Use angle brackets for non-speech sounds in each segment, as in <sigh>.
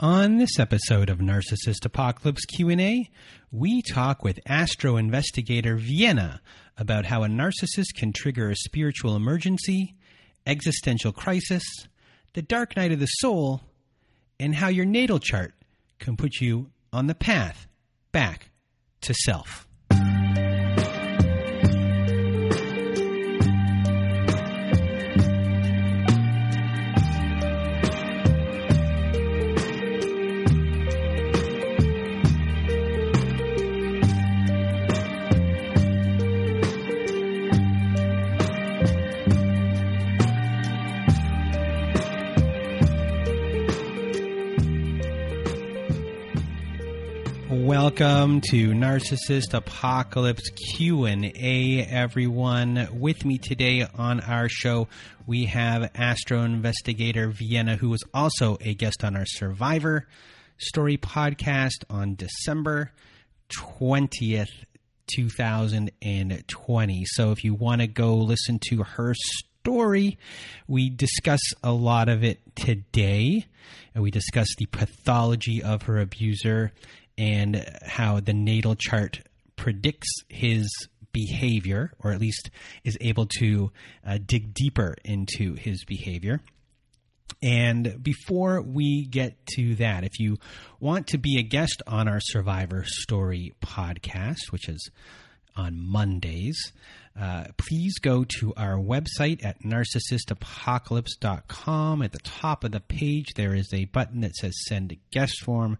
On this episode of Narcissist Apocalypse Q&A, we talk with astro investigator Vienna about how a narcissist can trigger a spiritual emergency, existential crisis, the dark night of the soul, and how your natal chart can put you on the path back to self. Welcome to Narcissist Apocalypse Q&A everyone. With me today on our show we have astro investigator Vienna who was also a guest on our Survivor story podcast on December 20th 2020. So if you want to go listen to her story, we discuss a lot of it today and we discuss the pathology of her abuser and how the natal chart predicts his behavior, or at least is able to uh, dig deeper into his behavior. And before we get to that, if you want to be a guest on our Survivor Story podcast, which is on Mondays, uh, please go to our website at narcissistapocalypse.com. At the top of the page, there is a button that says send a guest form.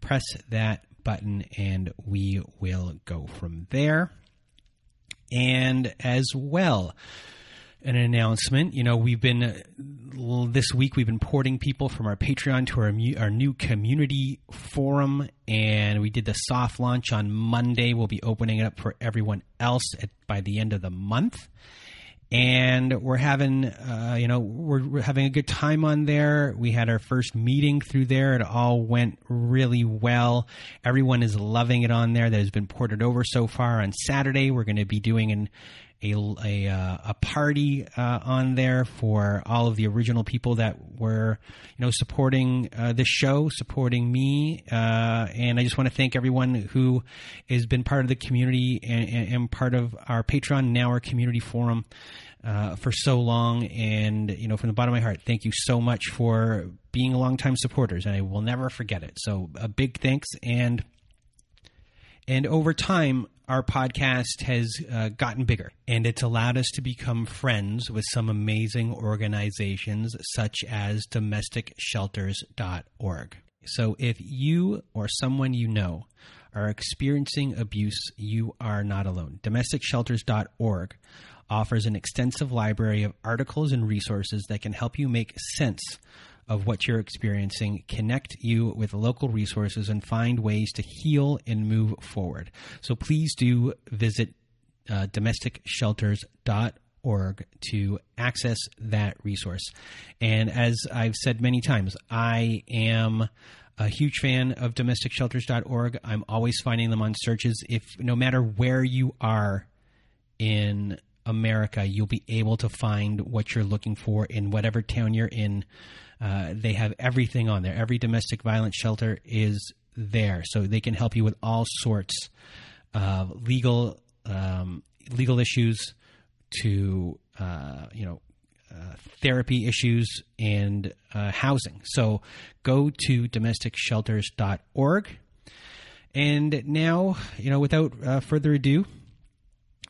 Press that button and we will go from there. And as well, an announcement. You know, we've been this week we've been porting people from our Patreon to our our new community forum, and we did the soft launch on Monday. We'll be opening it up for everyone else at, by the end of the month and we're having uh, you know we're, we're, having a good time on there. We had our first meeting through there. It all went really well. Everyone is loving it on there that has been ported over so far. On saturday we're going to be doing an a, a, uh, a party uh, on there for all of the original people that were, you know, supporting uh, the show, supporting me, and I just want to thank everyone who has been part of the community and, and, and part of our Patreon now our community forum. Uh, for so long, and you know, from the bottom of my heart, thank you so much for being a longtime supporters, and I will never forget it. So, a big thanks, and and over time, our podcast has uh, gotten bigger and it's allowed us to become friends with some amazing organizations such as domesticshelters.org. So if you or someone you know are experiencing abuse, you are not alone. Domesticshelters.org offers an extensive library of articles and resources that can help you make sense of what you're experiencing, connect you with local resources, and find ways to heal and move forward. So please do visit uh, domesticshelters.org to access that resource. And as I've said many times, I am a huge fan of domesticshelters.org. I'm always finding them on searches. If no matter where you are in America, you'll be able to find what you're looking for in whatever town you're in. Uh, they have everything on there. Every domestic violence shelter is there, so they can help you with all sorts of legal um, legal issues to uh, you know uh, therapy issues and uh, housing. So go to domesticshelters.org. And now, you know, without uh, further ado,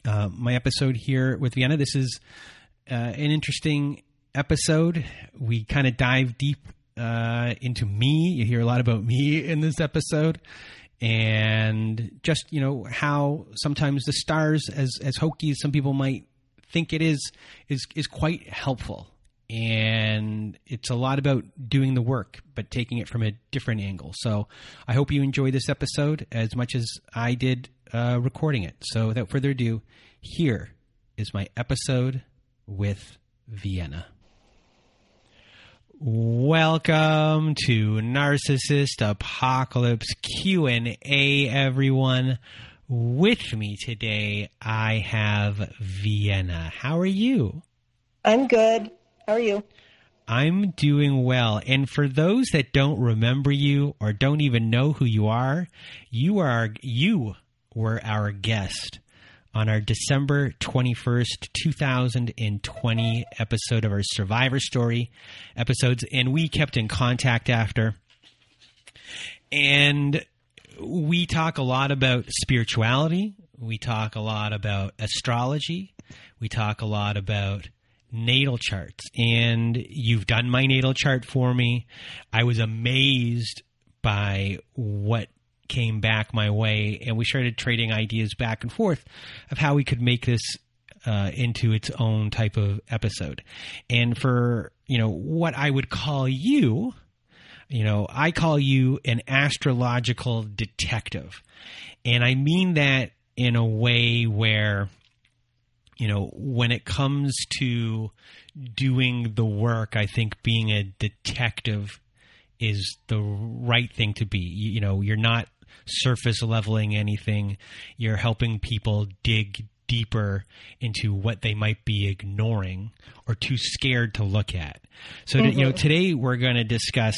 uh, my episode here with Vienna. This is uh, an interesting episode. We kind of dive deep uh, into me. You hear a lot about me in this episode, and just you know how sometimes the stars, as as hokey as some people might think it is, is is quite helpful. And it's a lot about doing the work, but taking it from a different angle. So I hope you enjoy this episode as much as I did uh, recording it. So without further ado, here is my episode with Vienna. Welcome to Narcissist Apocalypse Q&A everyone. With me today I have Vienna. How are you? I'm good. How are you? I'm doing well. And for those that don't remember you or don't even know who you are, you are you were our guest on our December 21st, 2020 episode of our Survivor Story episodes and we kept in contact after. And we talk a lot about spirituality, we talk a lot about astrology, we talk a lot about natal charts. And you've done my natal chart for me. I was amazed by what came back my way, and we started trading ideas back and forth of how we could make this uh, into its own type of episode. And for you know what I would call you, you know, I call you an astrological detective, and I mean that in a way where you know, when it comes to doing the work, I think being a detective is the right thing to be. You, you, know, you're not surface leveling anything, you're helping people dig deeper into what they might be ignoring or too scared to look at. So, mm-hmm. you know, today we're going to discuss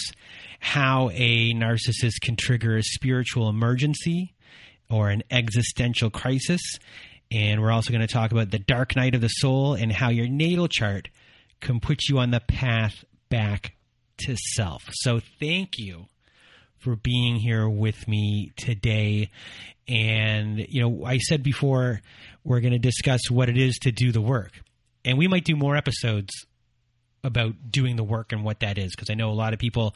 how a narcissist can trigger a spiritual emergency or an existential crisis and we're also going to talk about the dark night of the soul and how your natal chart can put you on the path back to self. So thank you for being here with me today. And, you know, I said before, we're going to discuss what it is to do the work. And we might do more episodes about doing the work and what that is, because I know a lot of people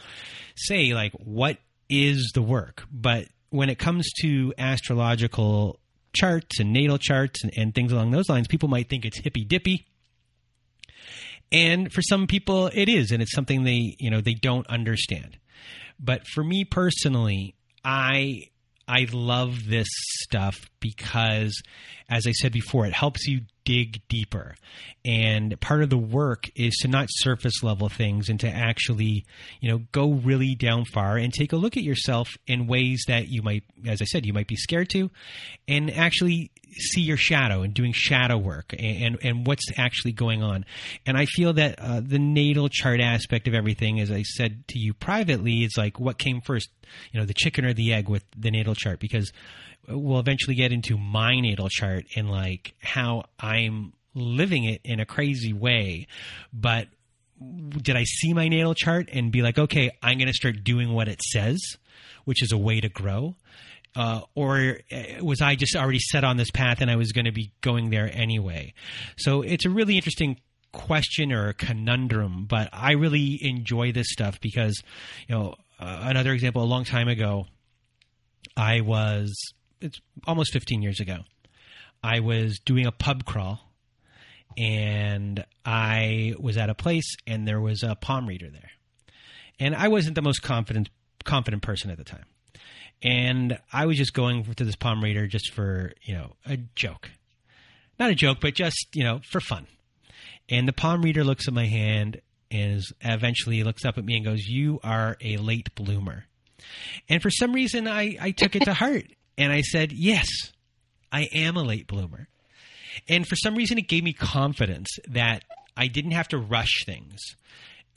say, like, what is the work? But when it comes to astrological charts and natal charts and, and things along those lines, people might think it's hippy dippy. And for some people it is, and it's something they, you know, they don't understand. But for me personally, I I love this stuff because as I said before, it helps you dig deeper. And part of the work is to not surface level things and to actually, you know, go really down far and take a look at yourself in ways that you might, as I said, you might be scared to, and actually see your shadow and doing shadow work and, and, and what's actually going on. And I feel that uh, the natal chart aspect of everything, as I said to you privately, is like what came first, you know, the chicken or the egg with the natal chart because we'll eventually get into my natal chart and like how I'm living it in a crazy way. But did I see my natal chart and be like, okay, I'm going to start doing what it says, which is a way to grow? Uh, or uh, was I just already set on this path and I was going to be going there anyway? So it's a really interesting question or conundrum, but I really enjoy this stuff because, you know, uh, another example, a long time ago, I was it's almost 15 years ago. I was doing a pub crawl and I was at a place and there was a palm reader there. And I wasn't the most confident confident person at the time. And I was just going to this palm reader just for, you know, a joke. Not a joke, but just, you know, for fun. And the palm reader looks at my hand and is eventually looks up at me and goes, You are a late bloomer. And for some reason I, I took it to <laughs> heart. And I said, Yes, I am a late bloomer. And for some reason, it gave me confidence that I didn't have to rush things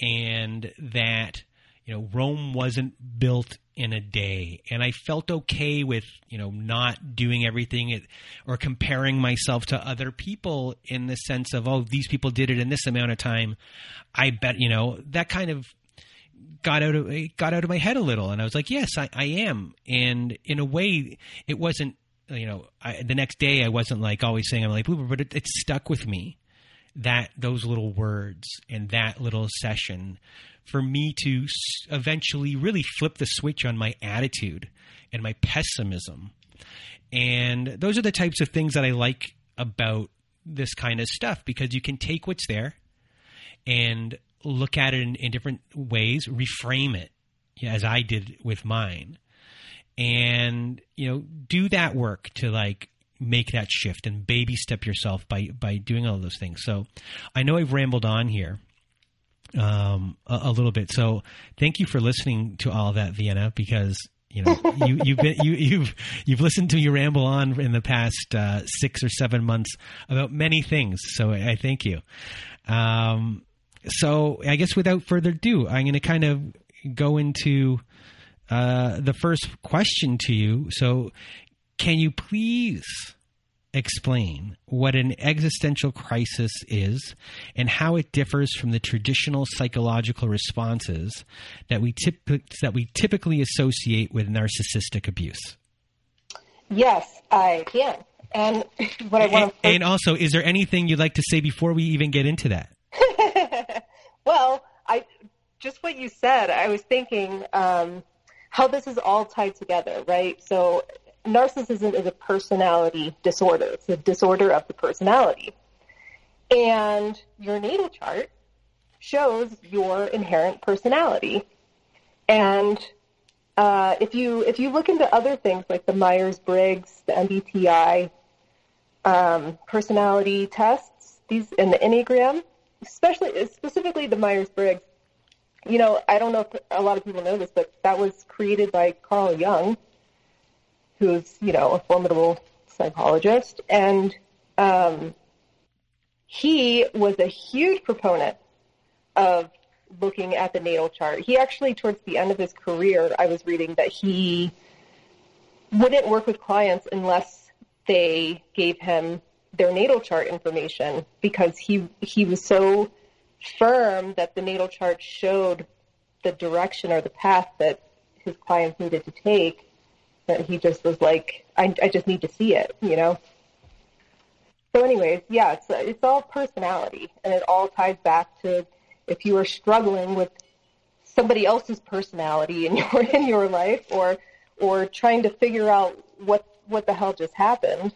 and that, you know, Rome wasn't built in a day. And I felt okay with, you know, not doing everything or comparing myself to other people in the sense of, oh, these people did it in this amount of time. I bet, you know, that kind of got out of got out of my head a little, and I was like, yes, I, I am. And in a way, it wasn't. You know, I, the next day I wasn't like always saying I'm like but it, it stuck with me that those little words and that little session for me to eventually really flip the switch on my attitude and my pessimism. And those are the types of things that I like about this kind of stuff because you can take what's there and look at it in, in different ways, reframe it as I did with mine, and you know, do that work to like make that shift and baby step yourself by by doing all those things. So, I know I've rambled on here um, a, a, little bit. So, thank you for listening to all that, Vienna, because you know <laughs> you, you've been you, you've you've listened to me ramble on in the past uh, six or seven months about many things. So, I, I thank you. Um, so I guess without further ado, I'm going to kind of go into uh, the first question to you. So, can you please explain what an existential crisis is and how it differs from the traditional psychological responses that we tip- that we typically associate with narcissistic abuse? Yes, I can. And <laughs> what I want to and also, is there anything you'd like to say before we even get into that? Well, I just what you said. I was thinking um, how this is all tied together, right? So, narcissism is a personality disorder. It's a disorder of the personality, and your natal chart shows your inherent personality. And uh, if you if you look into other things like the Myers Briggs, the MBTI um, personality tests, these and the Enneagram, especially specifically the Myers Briggs. You know, I don't know if a lot of people know this, but that was created by Carl Jung, who's you know a formidable psychologist, and um, he was a huge proponent of looking at the natal chart. He actually, towards the end of his career, I was reading that he wouldn't work with clients unless they gave him their natal chart information because he he was so firm that the natal chart showed the direction or the path that his clients needed to take that he just was like I, I just need to see it you know? So anyways yeah it's it's all personality and it all ties back to if you are struggling with somebody else's personality in <laughs> your in your life or or trying to figure out what what the hell just happened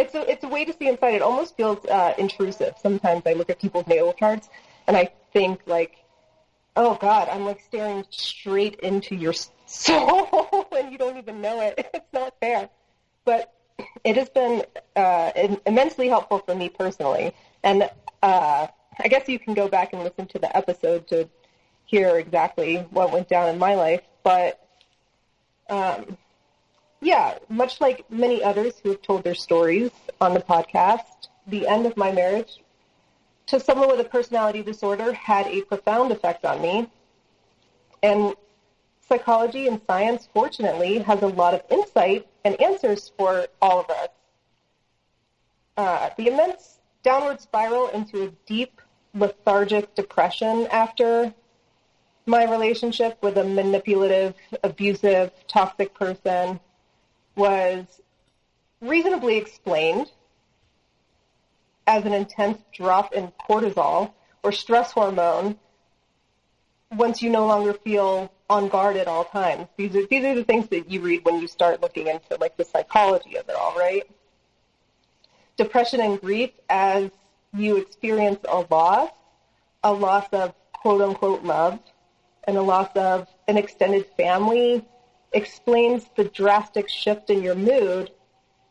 it's a it's a way to see inside. It almost feels uh, intrusive. Sometimes I look at people's natal charts and I think like, oh God, I'm like staring straight into your <laughs> soul and you don't even know it. <laughs> It's not fair, but it has been uh, immensely helpful for me personally. And uh, I guess you can go back and listen to the episode to hear exactly what went down in my life. But um, yeah, much like many others who have told their stories on the podcast, the end of my marriage to someone with a personality disorder had a profound effect on me. And psychology and science, fortunately, has a lot of insight and answers for all of us. Uh, the immense downward spiral into a deep lethargic depression after my relationship with a manipulative, abusive, toxic person was reasonably explained as an intense drop in cortisol or stress hormone once you no longer feel on guard at all times. These are these are the things that you read when you start looking into like the psychology of it all, right? Depression and grief as you experience a loss, a loss of quote unquote love, and a loss of an extended family, explains the drastic shift in your mood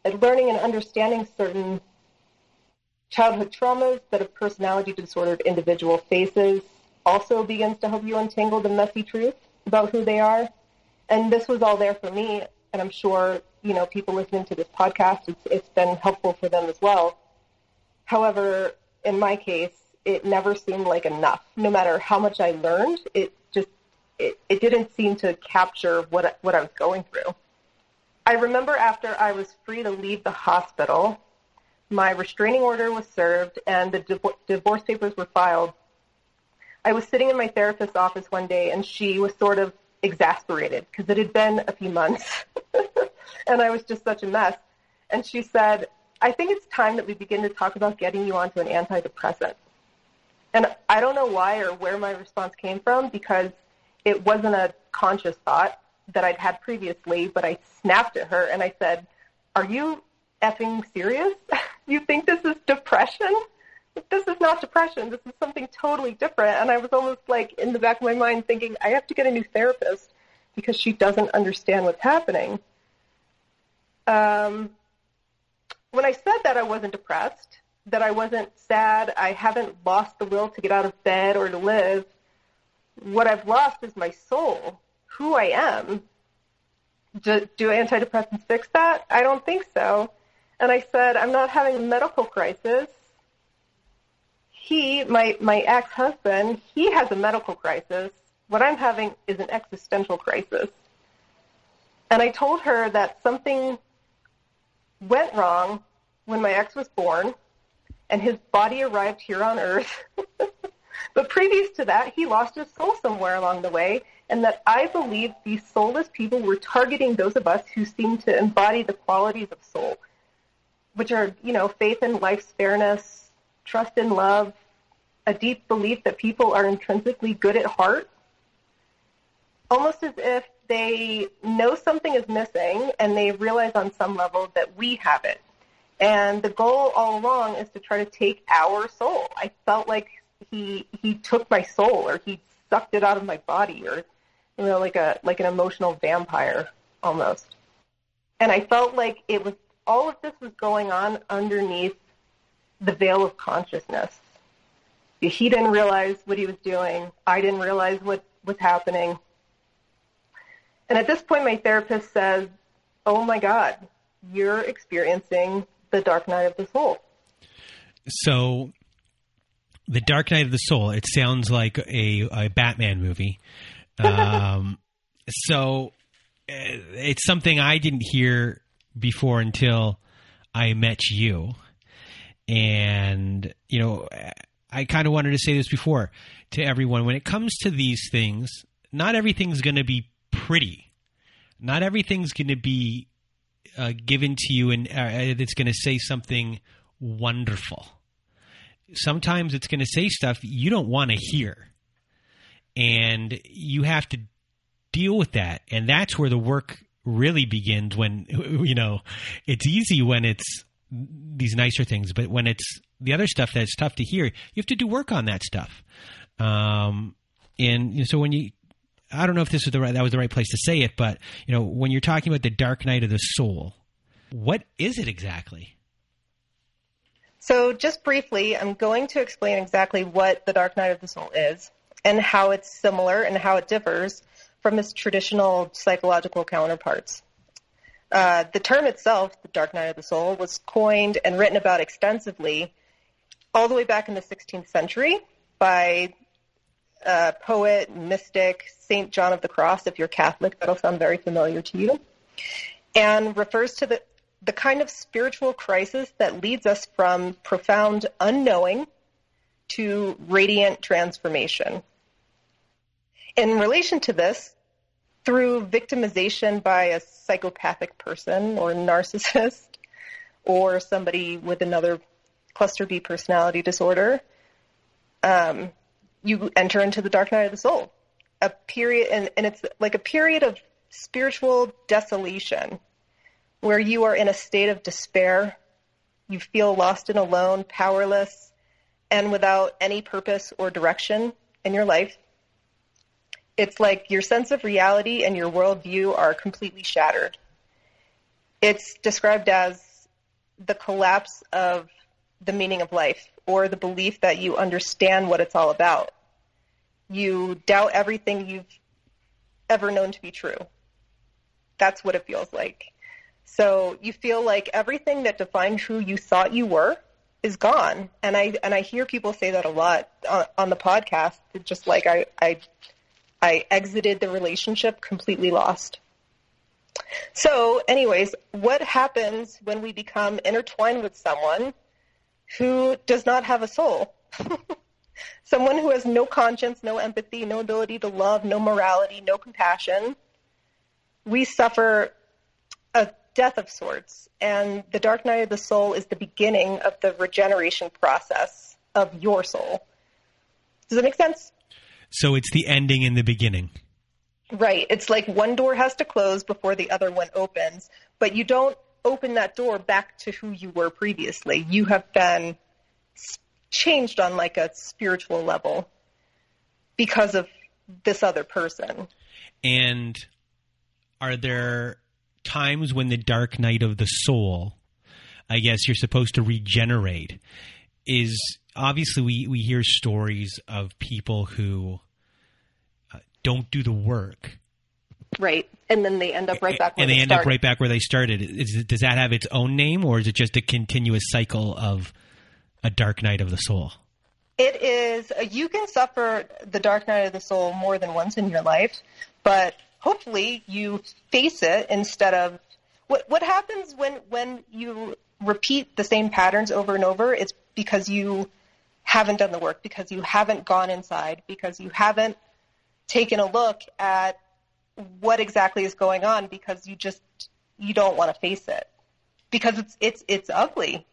and learning and understanding certain childhood traumas that a personality disordered individual faces also begins to help you untangle the messy truth about who they are. And this was all there for me, and I'm sure you know people listening to this podcast, it's, it's been helpful for them as well. However, in my case, it never seemed like enough. No matter how much I learned, it it, it didn't seem to capture what what I was going through. I remember after I was free to leave the hospital, my restraining order was served and the div- divorce papers were filed. I was sitting in my therapist's office one day and she was sort of exasperated because it had been a few months <laughs> and I was just such a mess. And she said, I think it's time that we begin to talk about getting you onto an antidepressant. And I don't know why or where my response came from because it wasn't a conscious thought that I'd had previously, but I snapped at her and I said, Are you effing serious? <laughs> you think this is depression? This is not depression. This is something totally different. And I was almost like in the back of my mind thinking, I have to get a new therapist because she doesn't understand what's happening. Um, when I said that I wasn't depressed, that I wasn't sad, I haven't lost the will to get out of bed or to live, what I've lost is my soul, who I am. Do, do antidepressants fix that? I don't think so. And I said, I'm not having a medical crisis. he, my my ex husband, he has a medical crisis. What I'm having is an existential crisis. And I told her that something went wrong when my ex was born and his body arrived here on earth. <laughs> but previous to that, he lost his soul somewhere along the way, and that I believe these soulless people were targeting those of us who seem to embody the qualities of soul, which are, you know, faith in life's fairness, trust in love, a deep belief that people are intrinsically good at heart, almost as if they know something is missing and they realize on some level that we have it. And the goal all along is to try to take our soul. I felt like he he took my soul or he sucked it out of my body or you know like a like an emotional vampire almost. And I felt like it was all of this was going on underneath the veil of consciousness. He didn't realize what he was doing. I didn't realize what was happening. And at this point, my therapist says, Oh my God, you're experiencing the dark night of the soul. So, the dark Knight of the soul, it sounds like a, a Batman movie. <laughs> Um, so, eh, it's something I didn't hear before until I met you. And, you know, I kind of wanted to say this before to everyone. When it comes to these things, not everything's going to be pretty. Not everything's going to be uh, given to you and uh, it's going to say something wonderful. Sometimes it's going to say stuff you don't want to hear. And you have to deal with that. And that's where the work really begins when, <laughs> you know, it's easy when it's these nicer things, but when it's the other stuff that's tough to hear, you have to do work on that stuff. Um, and so when you I don't know if this was the right that was the right place to say it, but you know, when you're talking about the dark night of the soul, what is it exactly? So, just briefly, I'm going to explain exactly what the dark night of the soul is and how it's similar and how it differs from its traditional psychological counterparts. Uh, the term itself, the dark night of the soul, was coined and written about extensively all the way back in the 16th century by uh, poet, mystic, Saint John of the Cross. If you're Catholic, that'll sound very familiar to you. And refers to the, the kind of spiritual crisis that leads us from profound unknowing to radiant transformation. In relation to this, through victimization by a psychopathic person or narcissist <laughs> or somebody with another cluster B personality disorder, um, you enter into the dark night of the soul, a period, and, and it's like a period of spiritual desolation where you are in a state of despair. You feel lost and alone, powerless, and without any purpose or direction in your life. It's like your sense of reality and your worldview are completely shattered. It's described as the collapse of the meaning of life or the belief that you understand what it's all about. You doubt everything you've ever known to be true. That's what it feels like. So you feel like everything that defined who you thought you were is gone. And I and I hear people say that a lot on, on the podcast. Just like I, I I exited the relationship completely lost. So, anyways, what happens when we become intertwined with someone who does not have a soul. <laughs> Someone who has no conscience, no empathy, no ability to love, no morality, no compassion. We suffer death of sorts, and the dark night of the soul is the beginning of the regeneration process of your soul. Does that make sense? So it's the ending in the beginning. Right. It's like one door has to close before the other one opens, but you don't open that door back to who you were previously. You have been changed on like a spiritual level because of this other person. And are there times when the dark night of the soul, I guess you're supposed to regenerate, is obviously we, we hear stories of people who uh, don't do the work Right, and then they end up right back. and they, they, end started. up right back where they started. Is, does that have its own name, or is it just a continuous cycle of a dark night of the soul? It is, you can suffer the dark night of the soul more than once in your life, but hopefully you face it instead of what what happens when when you repeat the same patterns over and over it's because you haven't done the work because you haven't gone inside because you haven't taken a look at what exactly is going on because you just you don't want to face it. Because it's it's it's ugly.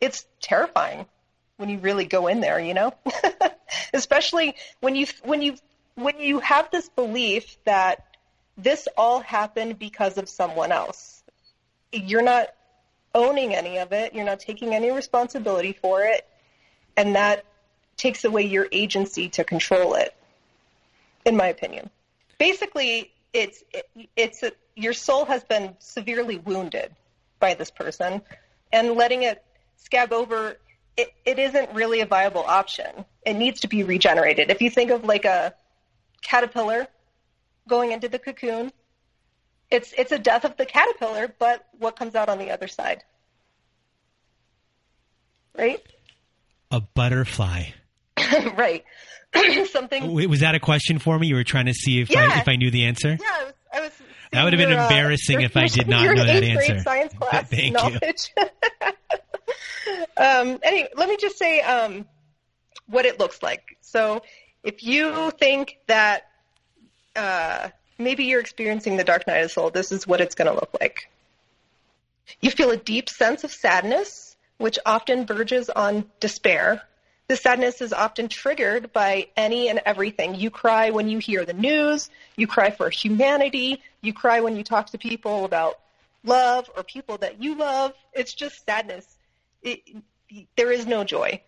It's terrifying when you really go in there you know? <laughs> Especially when you when you when you have this belief that this all happened because of someone else. You're not owning any of it, you're not taking any responsibility for it, and that takes away your agency to control it, in my opinion. Basically, it's it's a, your soul has been severely wounded by this person, and letting it scab over it, it isn't really a viable option. It needs to be regenerated. If you think of like a caterpillar going into the cocoon. It's it's a death of the caterpillar, but what comes out on the other side? Right? A butterfly. <laughs> right. <clears throat> Something. Wait, was that a question for me? You were trying to see if yeah. I if I knew the answer. Yeah, I was. I was that would have been your, embarrassing uh, if I did not know that answer. Science <laughs> class Thank knowledge. you. <laughs> um, anyway, let me just say um, what it looks like. So, if you think that uh, maybe you're experiencing the dark night of the soul. This is what it's going to look like. You feel a deep sense of sadness, which often verges on despair. The sadness is often triggered by any and everything. You cry when you hear the news. You cry for humanity. You cry when you talk to people about love or people that you love. It's just sadness. It, there is no joy.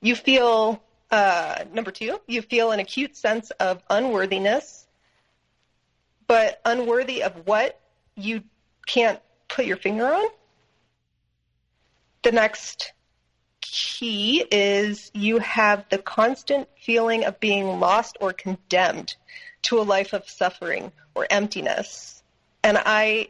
You feel uh, number two, you feel an acute sense of unworthiness, but unworthy of what you can't put your finger on. The next key is you have the constant feeling of being lost or condemned to a life of suffering or emptiness. And I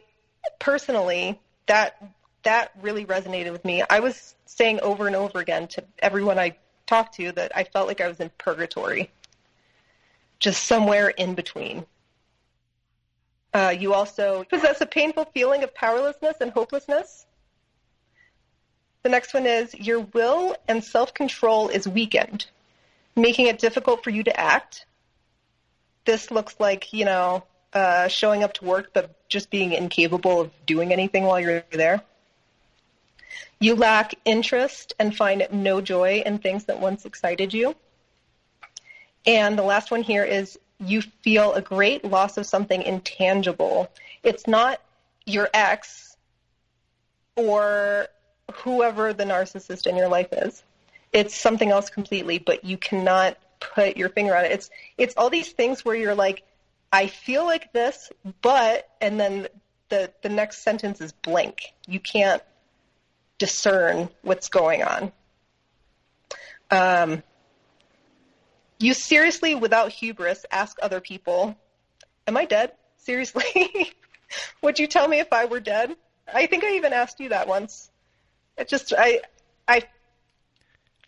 personally, that that really resonated with me. I was saying over and over again to everyone I talked to that I felt like I was in purgatory, just somewhere in between. Uh, you also possess a painful feeling of powerlessness and hopelessness. The next one is your will and self control is weakened, making it difficult for you to act. This looks like, you know, uh, showing up to work but just being incapable of doing anything while you're there. You lack interest and find no joy in things that once excited you. And the last one here is you feel a great loss of something intangible. It's not your ex or whoever the narcissist in your life is. It's something else completely, but you cannot put your finger on it. It's it's all these things where you're like, I feel like this, but and then the the next sentence is blank. You can't discern what's going on. Um, you seriously, without hubris, ask other people, Am I dead? <laughs> Seriously? <laughs> Would you tell me if I were dead? I think I even asked you that once. It just, I, I,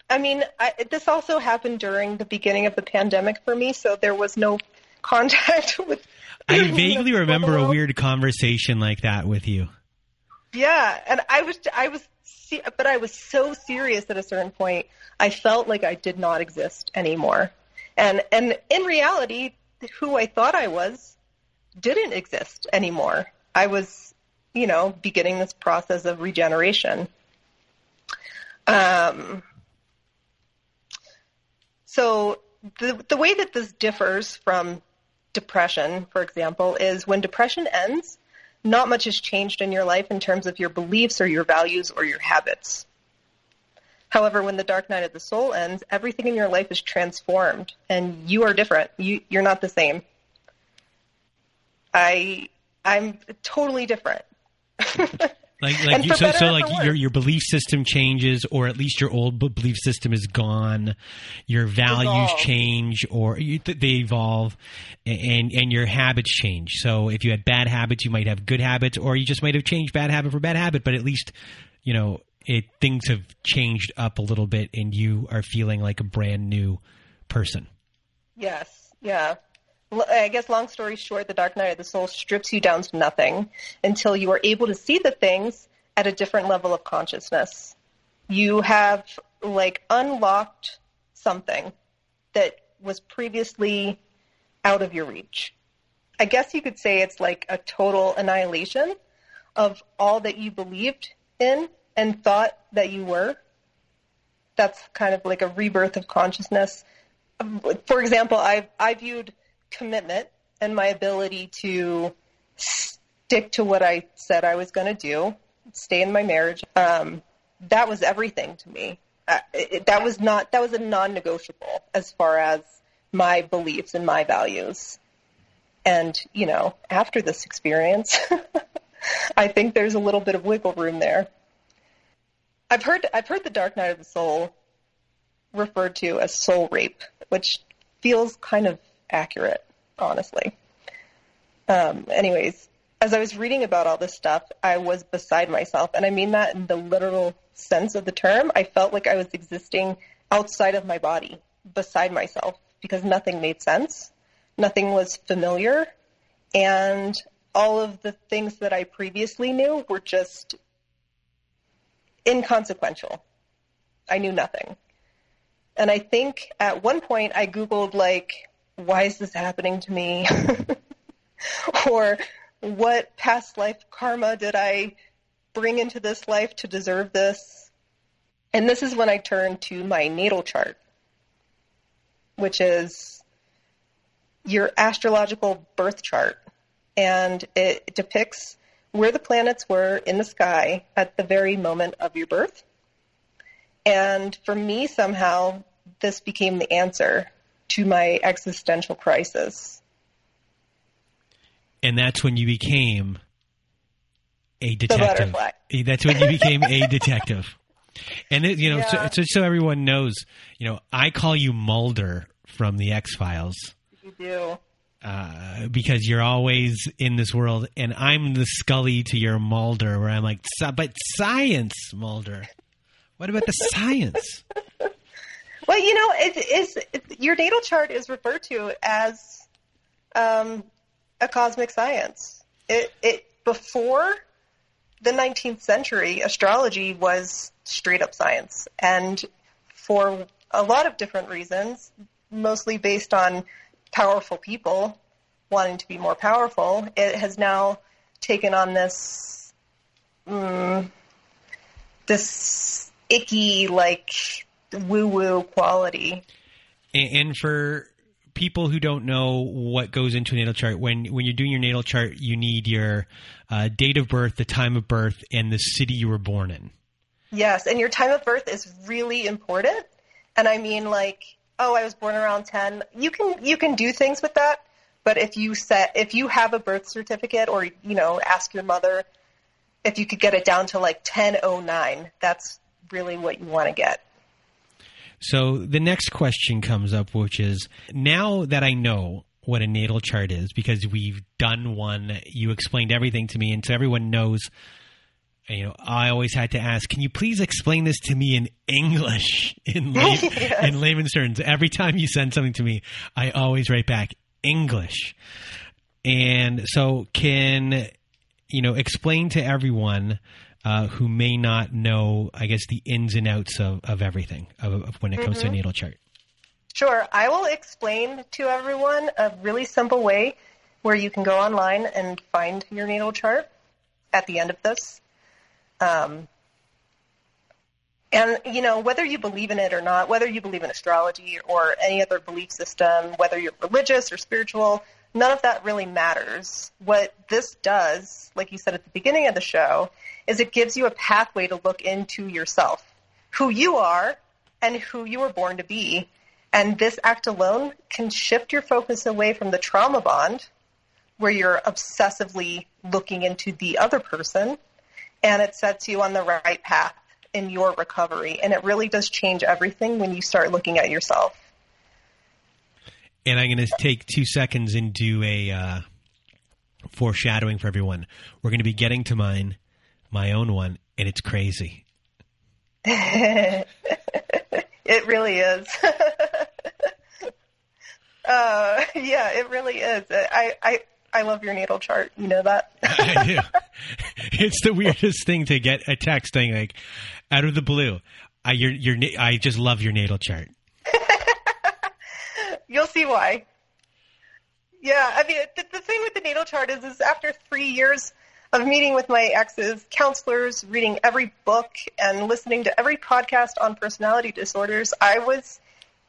I mean, I, this also happened during the beginning of the pandemic for me, so there was no <laughs> contact with. I vaguely remember a weird conversation like that with you. Yeah, and I was I was but I was so serious at a certain point. I felt like I did not exist anymore. And and in reality, who I thought I was didn't exist anymore. I was, you know, beginning this process of regeneration. Um, so the the way that this differs from depression, for example, is when depression ends, not much has changed in your life in terms of your beliefs or your values or your habits. However, when the dark night of the soul ends, everything in your life is transformed and you are different. You, you're not the same. I, I'm totally different. <laughs> Like, like you, so, so like your your belief system changes, or at least your old belief system is gone. Your values evolve. change, or you, they evolve, and and your habits change. So if you had bad habits, you might have good habits, or you just might have changed bad habit for bad habit. But at least, you know, it things have changed up a little bit and you are feeling like a brand new person. Yes, yeah. I guess long story short, the dark night of the soul strips you down to nothing until you are able to see the things at a different level of consciousness. You have like unlocked something that was previously out of your reach. I guess you could say it's like a total annihilation of all that you believed in and thought that you were. That's kind of like a rebirth of consciousness. Um, for example, I I viewed commitment and my ability to stick to what I said I was going to do, stay in my marriage. Um, that was everything to me. Uh, it, that was not that was a non-negotiable as far as my beliefs and my values. And you know, after this experience, <laughs> I think there's a little bit of wiggle room there. I've heard I've heard the dark night of the soul referred to as soul rape, which feels kind of accurate, honestly. Um, anyways, as I was reading about all this stuff, I was beside myself, and I mean that in the literal sense of the term. I felt like I was existing outside of my body, beside myself, because nothing made sense, nothing was familiar, and all of the things that I previously knew were just inconsequential. I knew nothing. And I think at one point I Googled, like, why is this happening to me? <laughs> or what past life karma did I bring into this life to deserve this? And this is when I turned to my natal chart, which is your astrological birth chart. And it depicts where the planets were in the sky at the very moment of your birth. And for me, somehow, this became the answer to my existential crisis. And that's when you became a detective. That's when you became a <laughs> detective. And it, you know, yeah. so, so, everyone knows, you know, I call you Mulder from the X Files. You do. Uh, because you're always in this world, and I'm the Scully to your Mulder, where I'm like, but science, Mulder. What about the science? <laughs> Well, you know, it is your natal chart is referred to as um, a cosmic science. It, it before the 19th century, astrology was straight up science, and for a lot of different reasons, mostly based on powerful people wanting to be more powerful, it has now taken on this mm, this icky like woo woo quality. And for people who don't know what goes into a natal chart, when when you're doing your natal chart, you need your uh, date of birth, the time of birth, and the city you were born in. Yes, and your time of birth is really important. And I mean, like, oh, I was born around ten. You can you can do things with that, but if you set if you have a birth certificate, or you know, ask your mother if you could get it down to like ten oh nine. That's really what you want to get. So the next question comes up, which is now that I know what a natal chart is, because we've done one, you explained everything to me, and so everyone knows. You know, I always had to ask, can you please explain this to me in English, <laughs> in, lay- <laughs> yes. in layman's terms? Every time you send something to me, I always write back English. And so, can you know, explain to everyone uh, who may not know, I guess, the ins and outs of, of everything of, of when it comes mm-hmm. to a natal chart? Sure. I will explain to everyone a really simple way where you can go online and find your natal chart at the end of this. Um, and, you know, whether you believe in it or not, whether you believe in astrology or any other belief system, whether you're religious or spiritual, none of that really matters. What this does, like you said at the beginning of the show, is it gives you a pathway to look into yourself, who you are and who you were born to be. And this act alone can shift your focus away from the trauma bond, where you're obsessively looking into the other person, and it sets you on the right path in your recovery. And it really does change everything when you start looking at yourself. And I'm going to take two seconds and do a uh, foreshadowing for everyone. We're going to be getting to mine my own one, and it's crazy. <laughs> it really is. <laughs> uh, yeah, it really is. I, I, I love your natal chart. You know that? <laughs> I do. It's the weirdest thing to get a text thing like out of the blue. I, your, your, I just love your natal chart. You'll see why. Yeah, I mean, the, the thing with the natal chart is, is after three years of meeting with my exes, counselors, reading every book, and listening to every podcast on personality disorders, I was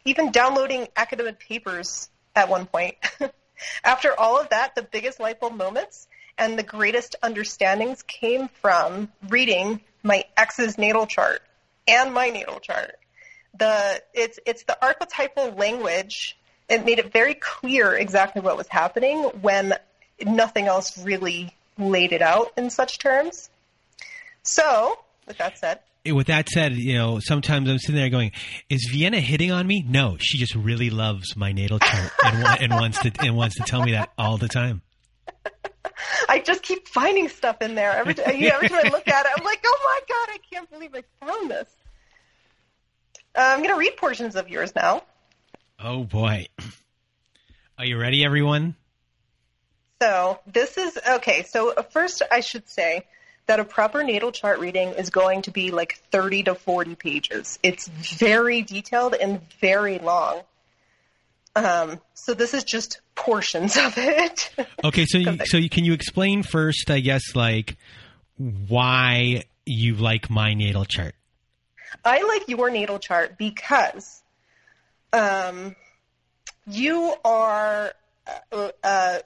even downloading academic papers at one point. <laughs> after all of that, the biggest light bulb moments and the greatest understandings came from reading my ex's natal chart and my natal chart. The it's it's the archetypal language it made it very clear exactly what was happening when nothing else really laid it out in such terms. So, with that said, with that said, you know, sometimes I'm sitting there going, "Is Vienna hitting on me?" No, she just really loves my natal chart and, and wants to and wants to tell me that all the time. I just keep finding stuff in there. Every, time, you know, every time I look at it, I'm like, "Oh my god, I can't believe I found this." Uh, I'm going to read portions of yours now. Oh boy. Are you ready, everyone? So, this is okay. So, first, I should say that a proper natal chart reading is going to be like 30 to 40 pages. It's very detailed and very long. Um, so this is just portions of it. <laughs> okay, so you, so you, can you explain first, I guess, like why you like my natal chart? I like your natal chart because um, you are uh, uh,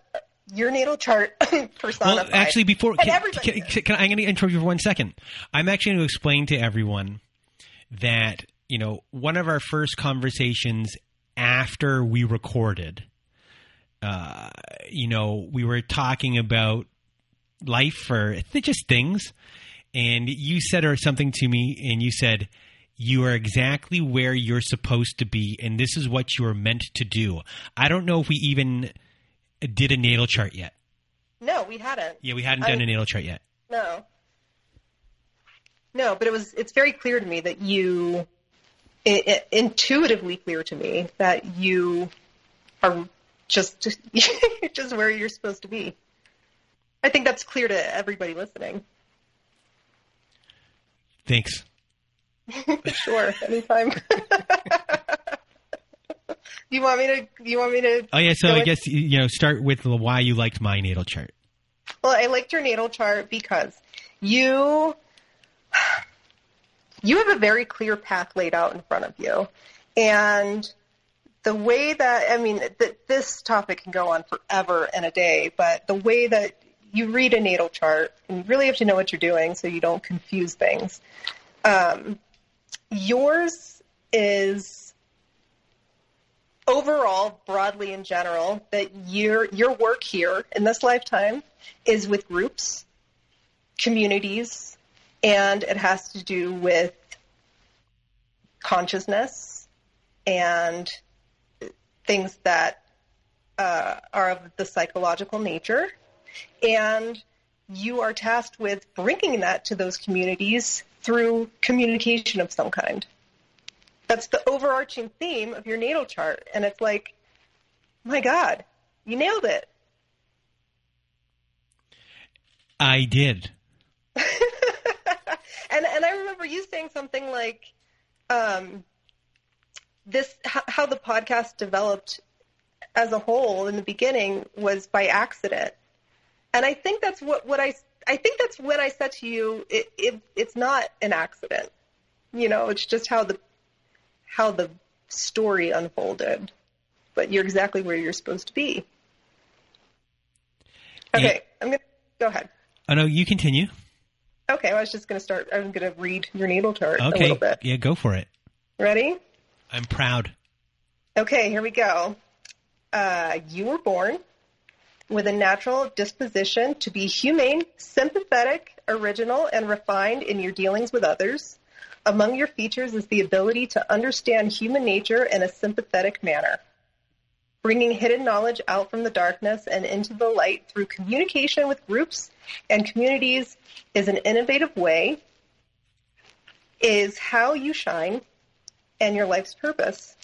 your natal chart <laughs> personified. Well, actually, before can, can, can, can, I'm going to interrupt you for one second. I'm actually going to explain to everyone that you know one of our first conversations after we recorded. Uh, you know, we were talking about life or just things, and you said or something to me, and you said, you are exactly where you're supposed to be, and this is what you are meant to do. I don't know if we even did a natal chart yet. No, we hadn't. Yeah, we hadn't done a natal chart yet. No. No, but it was it's very clear to me that you it, it, intuitively clear to me that you are just <laughs> just where you're supposed to be. I think that's clear to everybody listening. Thanks. Sure, anytime. <laughs> you want me to? You want me to? Oh yeah. So I guess you know, start with why you liked my natal chart. Well, I liked your natal chart because you you have a very clear path laid out in front of you, and the way that I mean, th- this topic can go on forever and a day, but the way that you read a natal chart, and you really have to know what you're doing so you don't confuse things. Um, Yours is overall, broadly in general, that your your work here in this lifetime is with groups, communities, and it has to do with consciousness and things that uh, are of the psychological nature. And you are tasked with bringing that to those communities through communication of some kind. That's the overarching theme of your natal chart. And it's like, my God, you nailed it. I did. <laughs> and and I remember you saying something like, um, this how the podcast developed as a whole in the beginning was by accident, and I think that's what what I I think that's when I said to you, it, it, it's not an accident. You know, it's just how the how the story unfolded. But you're exactly where you're supposed to be. Okay, yeah. I'm gonna go ahead. Oh no, you continue. Okay, I was just gonna start. I'm gonna read your natal chart okay. a little bit. Yeah, go for it. Ready? I'm proud. Okay, here we go. Uh, you were born with a natural disposition to be humane, sympathetic, original, and refined in your dealings with others. Among your features is the ability to understand human nature in a sympathetic manner. Bringing hidden knowledge out from the darkness and into the light through communication with groups and communities is an innovative way is how you shine and your life's purpose.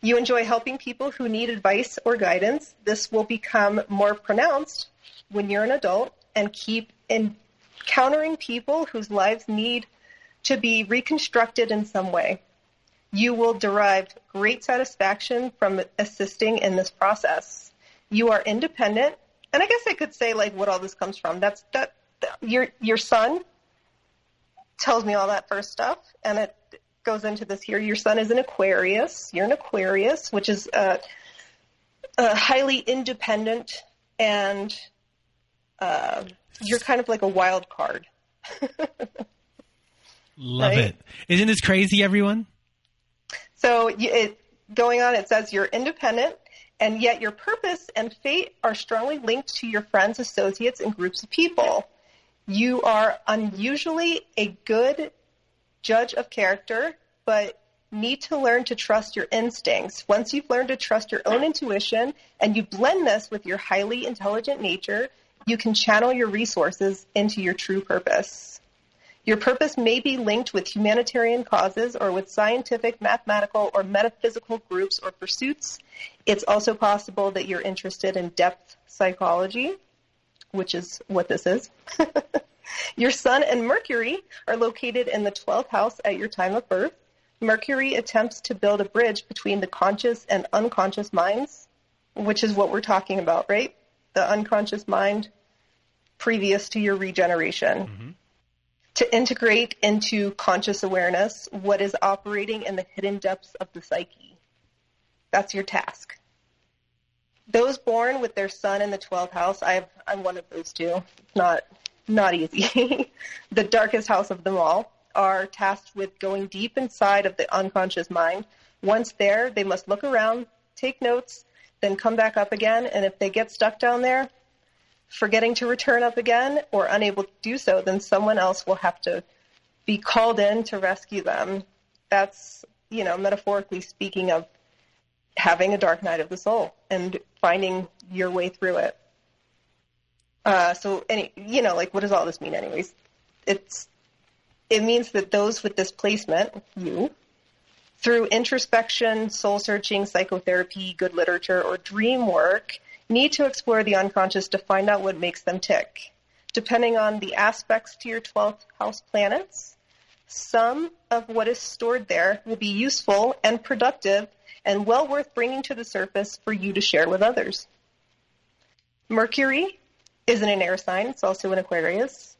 You enjoy helping people who need advice or guidance. This will become more pronounced when you're an adult and keep encountering people whose lives need to be reconstructed in some way. You will derive great satisfaction from assisting in this process. You are independent, and I guess I could say like what all this comes from. That's that, that your your sun tells me all that first stuff, and it goes into this here. Your sun is an Aquarius. You're an Aquarius, which is a, a highly independent and uh, you're kind of like a wild card. <laughs> Love right? it. Isn't this crazy, everyone? So it, going on, it says you're independent, and yet your purpose and fate are strongly linked to your friends, associates, and groups of people. You are unusually a good judge of character, but need to learn to trust your instincts. Once you've learned to trust your own intuition and you blend this with your highly intelligent nature, you can channel your resources into your true purpose. Your purpose may be linked with humanitarian causes or with scientific, mathematical, or metaphysical groups or pursuits. It's also possible that you're interested in depth psychology, which is what this is. <laughs> Your Sun and Mercury are located in the 12th house at your time of birth. Mercury attempts to build a bridge between the conscious and unconscious minds, which is what we're talking about, right? The unconscious mind previous to your regeneration. Mm-hmm. To integrate into conscious awareness what is operating in the hidden depths of the psyche. That's your task. Those born with their sun in the 12th house, i am one of those two. It's not not easy. <laughs> the darkest house of them all are tasked with going deep inside of the unconscious mind. Once there, they must look around, take notes, then come back up again. And if they get stuck down there, forgetting to return up again or unable to do so, then someone else will have to be called in to rescue them. That's, you know, metaphorically speaking of having a dark night of the soul and finding your way through it. Uh, so, any, you know, like, what does all this mean, anyways? It's it means that those with displacement, you, through introspection, soul searching, psychotherapy, good literature, or dream work, need to explore the unconscious to find out what makes them tick. Depending on the aspects to your 12th house planets, some of what is stored there will be useful and productive and well worth bringing to the surface for you to share with others. Mercury isn't an air sign, it's also an Aquarius.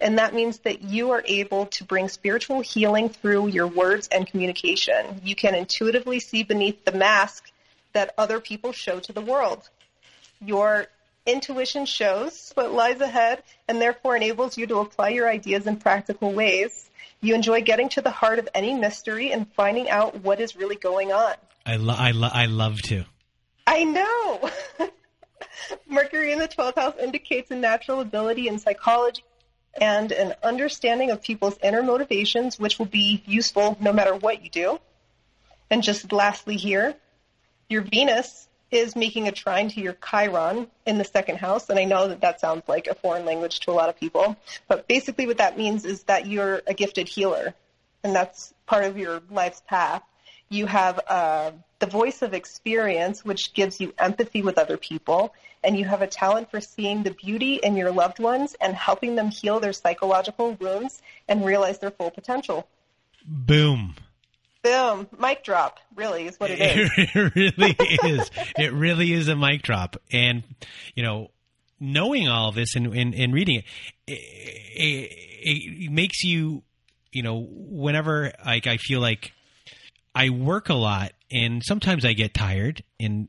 And that means that you are able to bring spiritual healing through your words and communication. You can intuitively see beneath the mask that other people show to the world. Your intuition shows what lies ahead and therefore enables you to apply your ideas in practical ways. You enjoy getting to the heart of any mystery and finding out what is really going on. I, lo- I, lo- I love to. I know. <laughs> Mercury in the 12th house indicates a natural ability in psychology and an understanding of people's inner motivations, which will be useful no matter what you do. And just lastly, here, your Venus is making a trine to your Chiron in the second house. And I know that that sounds like a foreign language to a lot of people. But basically, what that means is that you're a gifted healer, and that's part of your life's path. You have uh, the voice of experience, which gives you empathy with other people, and you have a talent for seeing the beauty in your loved ones and helping them heal their psychological wounds and realize their full potential. Boom. Boom. Mic drop, really, is what it is. <laughs> It really is. It really is a mic drop. And, you know, knowing all this and, and, and reading it, it, it, it makes you, you know, whenever like I feel like I work a lot and sometimes I get tired. And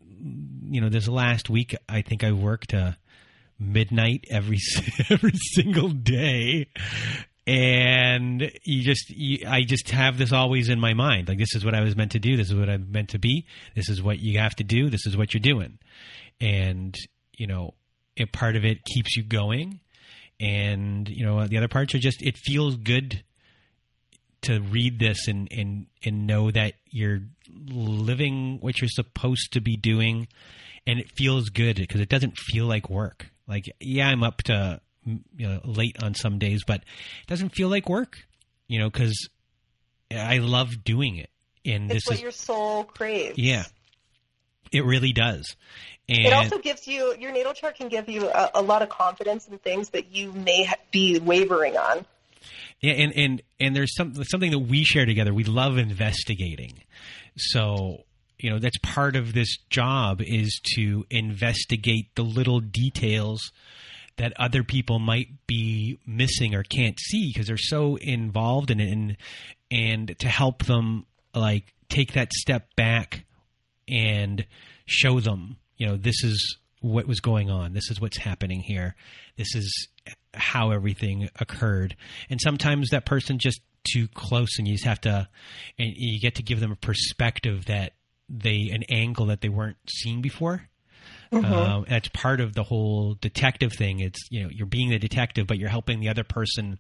you know, this last week I think I worked uh, midnight every <laughs> every single day, and you just you, I just have this always in my mind. Like this is what I was meant to do. This is what I'm meant to be. This is what you have to do. This is what you're doing, and you know, a part of it keeps you going, and you know, the other parts are just it feels good to read this and and and know that you're living what you're supposed to be doing and it feels good because it doesn't feel like work like yeah i'm up to you know late on some days but it doesn't feel like work you know, because I love doing it. And it's this what is your soul craves. yeah, it really does. And It also gives you your natal chart can give you a, a lot of confidence in things that you may be wavering on. And and and there's some something that we share together. We love investigating. So you know that's part of this job is to investigate the little details that other people might be missing or can't see because they're so involved in it, and and to help them like take that step back and show them, you know, this is what was going on. This is what's happening here. This is how everything occurred. And sometimes that person just too close and you just have to and you get to give them a perspective that they an angle that they weren't seeing before. Um, that's part of the whole detective thing. It's you know you're being the detective, but you're helping the other person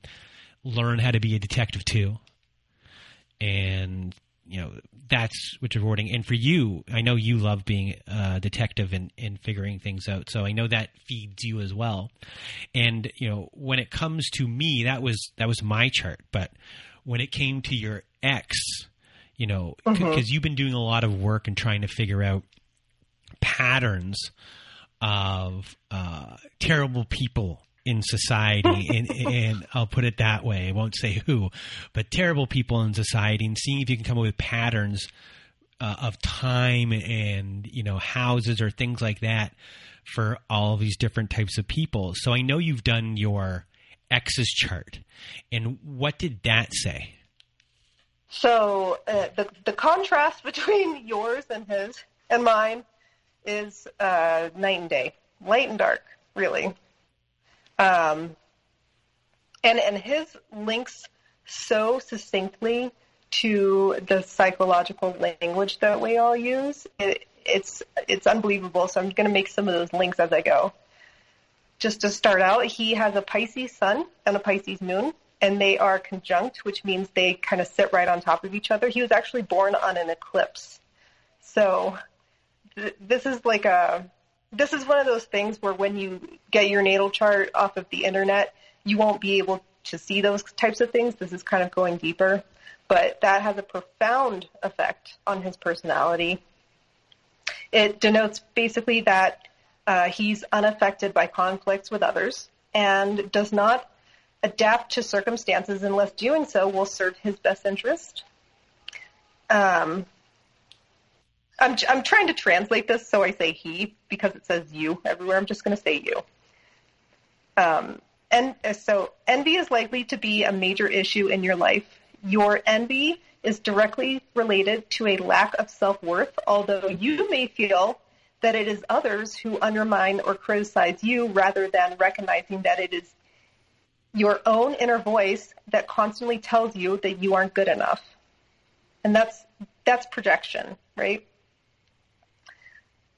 learn how to be a detective too. And you know that's what's rewarding. And for you, I know you love being a detective and, and figuring things out. So I know that feeds you as well. And you know when it comes to me, that was that was my chart. But when it came to your ex, you know, because you've been doing a lot of work and trying to figure out patterns of uh, terrible people in society, <laughs> and, and I'll put it that way. I won't say who, but terrible people in society, and seeing if you can come up with patterns uh, of time and you know houses or things like that for all these different types of people. So I know you've done your ex's chart, and what did that say? So uh, the the contrast <laughs> between yours and his and mine is uh, night and day, light and dark, really. Um, and and his links so succinctly to the psychological language that we all use. It, it's it's unbelievable. So I'm going to make some of those links as I go. Just to start out, he has a Pisces sun and a Pisces moon, and they are conjunct, which means they kind of sit right on top of each other. He was actually born on an eclipse. So th- this is like a this is one of those things where when you get your natal chart off of the internet, you won't be able to see those types of things. This is kind of going deeper, but that has a profound effect on his personality. It denotes basically that uh, he's unaffected by conflicts with others and does not adapt to circumstances unless doing so will serve his best interest. Um, I'm, I'm trying to translate this so I say he because it says you everywhere. I'm just going to say you. Um, and uh, so envy is likely to be a major issue in your life. Your envy is directly related to a lack of self worth, although you may feel that it is others who undermine or criticize you rather than recognizing that it is your own inner voice that constantly tells you that you aren't good enough. And that's that's projection, right?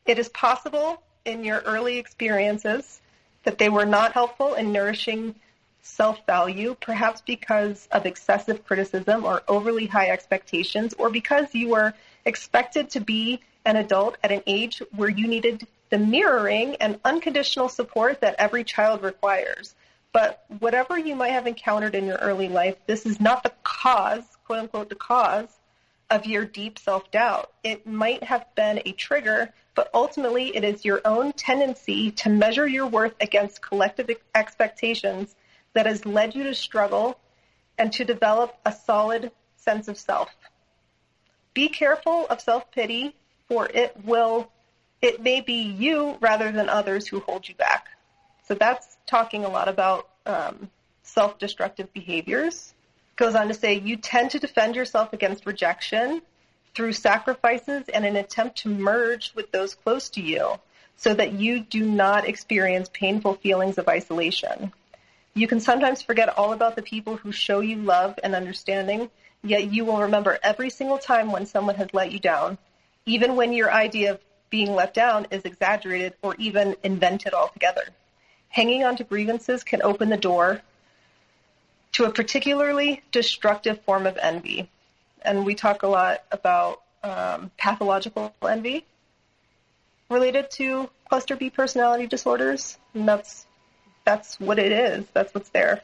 It is possible in your early experiences that they were not helpful in nourishing self value, perhaps because of excessive criticism or overly high expectations, or because you were expected to be an adult at an age where you needed the mirroring and unconditional support that every child requires. But whatever you might have encountered in your early life, this is not the cause, quote unquote, the cause of your deep self doubt. It might have been a trigger, but ultimately it is your own tendency to measure your worth against collective expectations that has led you to struggle and to develop a solid sense of self. Be careful of self pity, for it will, it may be you rather than others who hold you back. So that's talking a lot about um, self destructive behaviors goes on to say you tend to defend yourself against rejection through sacrifices and an attempt to merge with those close to you so that you do not experience painful feelings of isolation. You can sometimes forget all about the people who show you love and understanding, yet you will remember every single time when someone has let you down, even when your idea of being let down is exaggerated or even invented altogether. Hanging on to grievances can open the door to a particularly destructive form of envy. And we talk a lot about um, pathological envy related to cluster B personality disorders. And that's, that's what it is. That's what's there.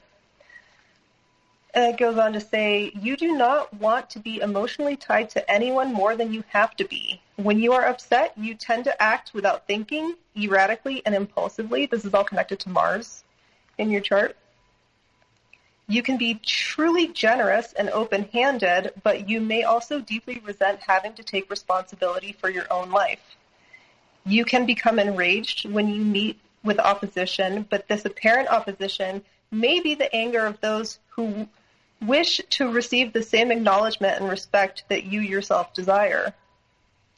uh, it goes on to say, you do not want to be emotionally tied to anyone more than you have to be. When you are upset, you tend to act without thinking, erratically and impulsively. This is all connected to Mars in your chart. You can be truly generous and open handed, but you may also deeply resent having to take responsibility for your own life. You can become enraged when you meet with opposition, but this apparent opposition may be the anger of those who wish to receive the same acknowledgement and respect that you yourself desire.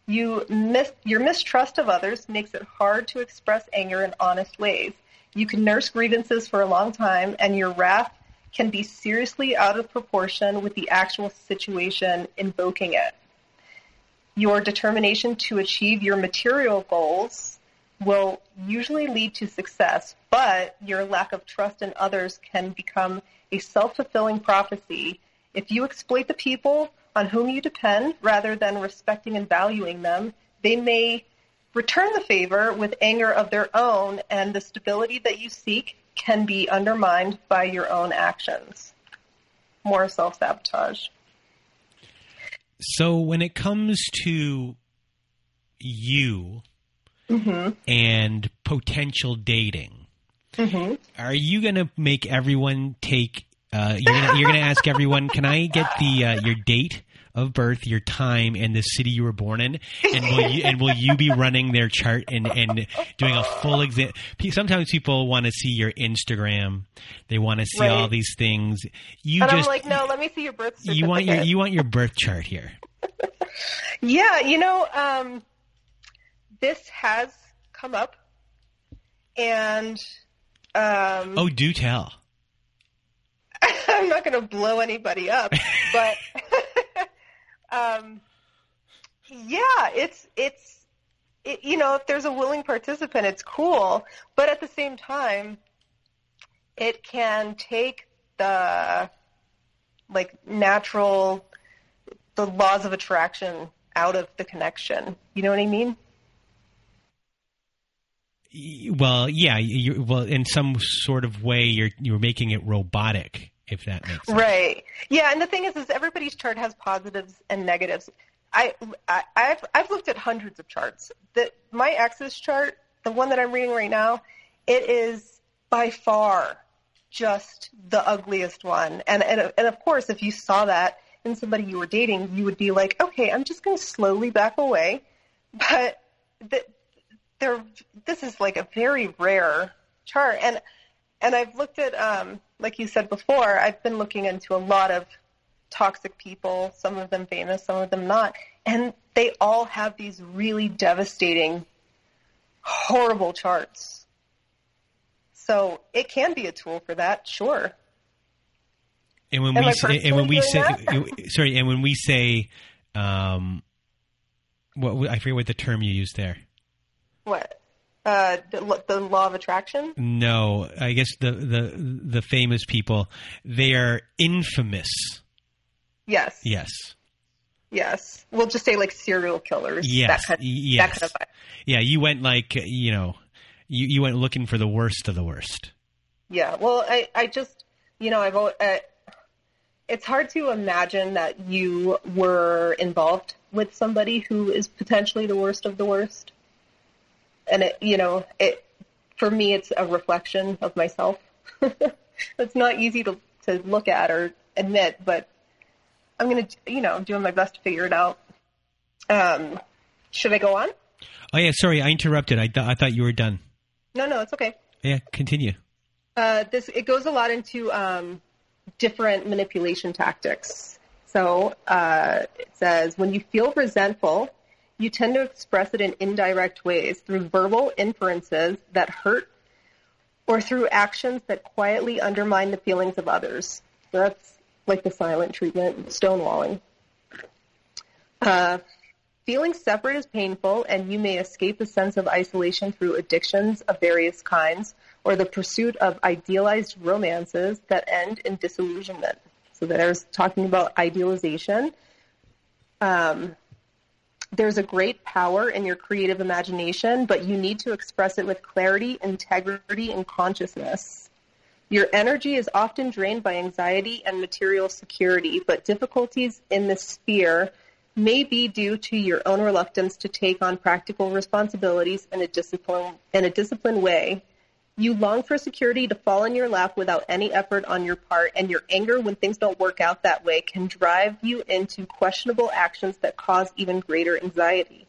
You mis- your mistrust of others makes it hard to express anger in honest ways. You can nurse grievances for a long time, and your wrath can be seriously out of proportion with the actual situation invoking it. Your determination to achieve your material goals will usually lead to success, but your lack of trust in others can become a self fulfilling prophecy. If you exploit the people on whom you depend rather than respecting and valuing them, they may return the favor with anger of their own, and the stability that you seek can be undermined by your own actions. More self sabotage. So, when it comes to you mm-hmm. and potential dating, mm-hmm. are you going to make everyone take? Uh, you're going to ask everyone, "Can I get the uh, your date of birth, your time, and the city you were born in, and will you and will you be <laughs> running their chart and and doing a full exam? Sometimes people want to see your Instagram, they want to see right. all these things. You and just I'm like, no, let me see your birth certificate. You want your you want your birth chart here. <laughs> yeah, you know, um, this has come up, and um, oh, do tell. <laughs> I'm not going to blow anybody up, but um, yeah, it's it's it, you know if there's a willing participant, it's cool, but at the same time, it can take the like natural the laws of attraction out of the connection. You know what I mean? Well, yeah. You, well, in some sort of way, you're you're making it robotic if that makes sense. Right. Yeah, and the thing is, is everybody's chart has positives and negatives. I, I have I've looked at hundreds of charts. The my ex's chart, the one that I'm reading right now, it is by far just the ugliest one. And and and of course, if you saw that in somebody you were dating, you would be like, okay, I'm just going to slowly back away. But the, there, this is like a very rare chart, and and I've looked at um, like you said before, I've been looking into a lot of toxic people, some of them famous, some of them not, and they all have these really devastating, horrible charts. So it can be a tool for that, sure. And when Am we say, and when we say, <laughs> sorry, and when we say, um, what I forget what the term you used there. What? Uh, the, the, law of attraction? No, I guess the, the the famous people they are infamous. Yes. Yes. Yes. We'll just say like serial killers. Yes. That kind, yes. That kind of yeah, you went like you know, you you went looking for the worst of the worst. Yeah. Well, I I just you know I've uh, it's hard to imagine that you were involved with somebody who is potentially the worst of the worst and it, you know, it for me, it's a reflection of myself. <laughs> it's not easy to to look at or admit, but I'm gonna, you know, doing my best to figure it out. Um, should I go on? Oh yeah, sorry, I interrupted. I th- I thought you were done. No, no, it's okay. Yeah, continue. Uh, this it goes a lot into um, different manipulation tactics. So uh, it says when you feel resentful, you tend to express it in indirect ways through verbal inferences that hurt or through actions that quietly undermine the feelings of others. That's like the silent treatment, stonewalling. Uh, feeling separate is painful, and you may escape a sense of isolation through addictions of various kinds or the pursuit of idealized romances that end in disillusionment. So there's talking about idealization. Um, there's a great power in your creative imagination, but you need to express it with clarity, integrity, and consciousness. Your energy is often drained by anxiety and material security, but difficulties in this sphere may be due to your own reluctance to take on practical responsibilities in a in a disciplined way. You long for security to fall in your lap without any effort on your part, and your anger when things don't work out that way can drive you into questionable actions that cause even greater anxiety.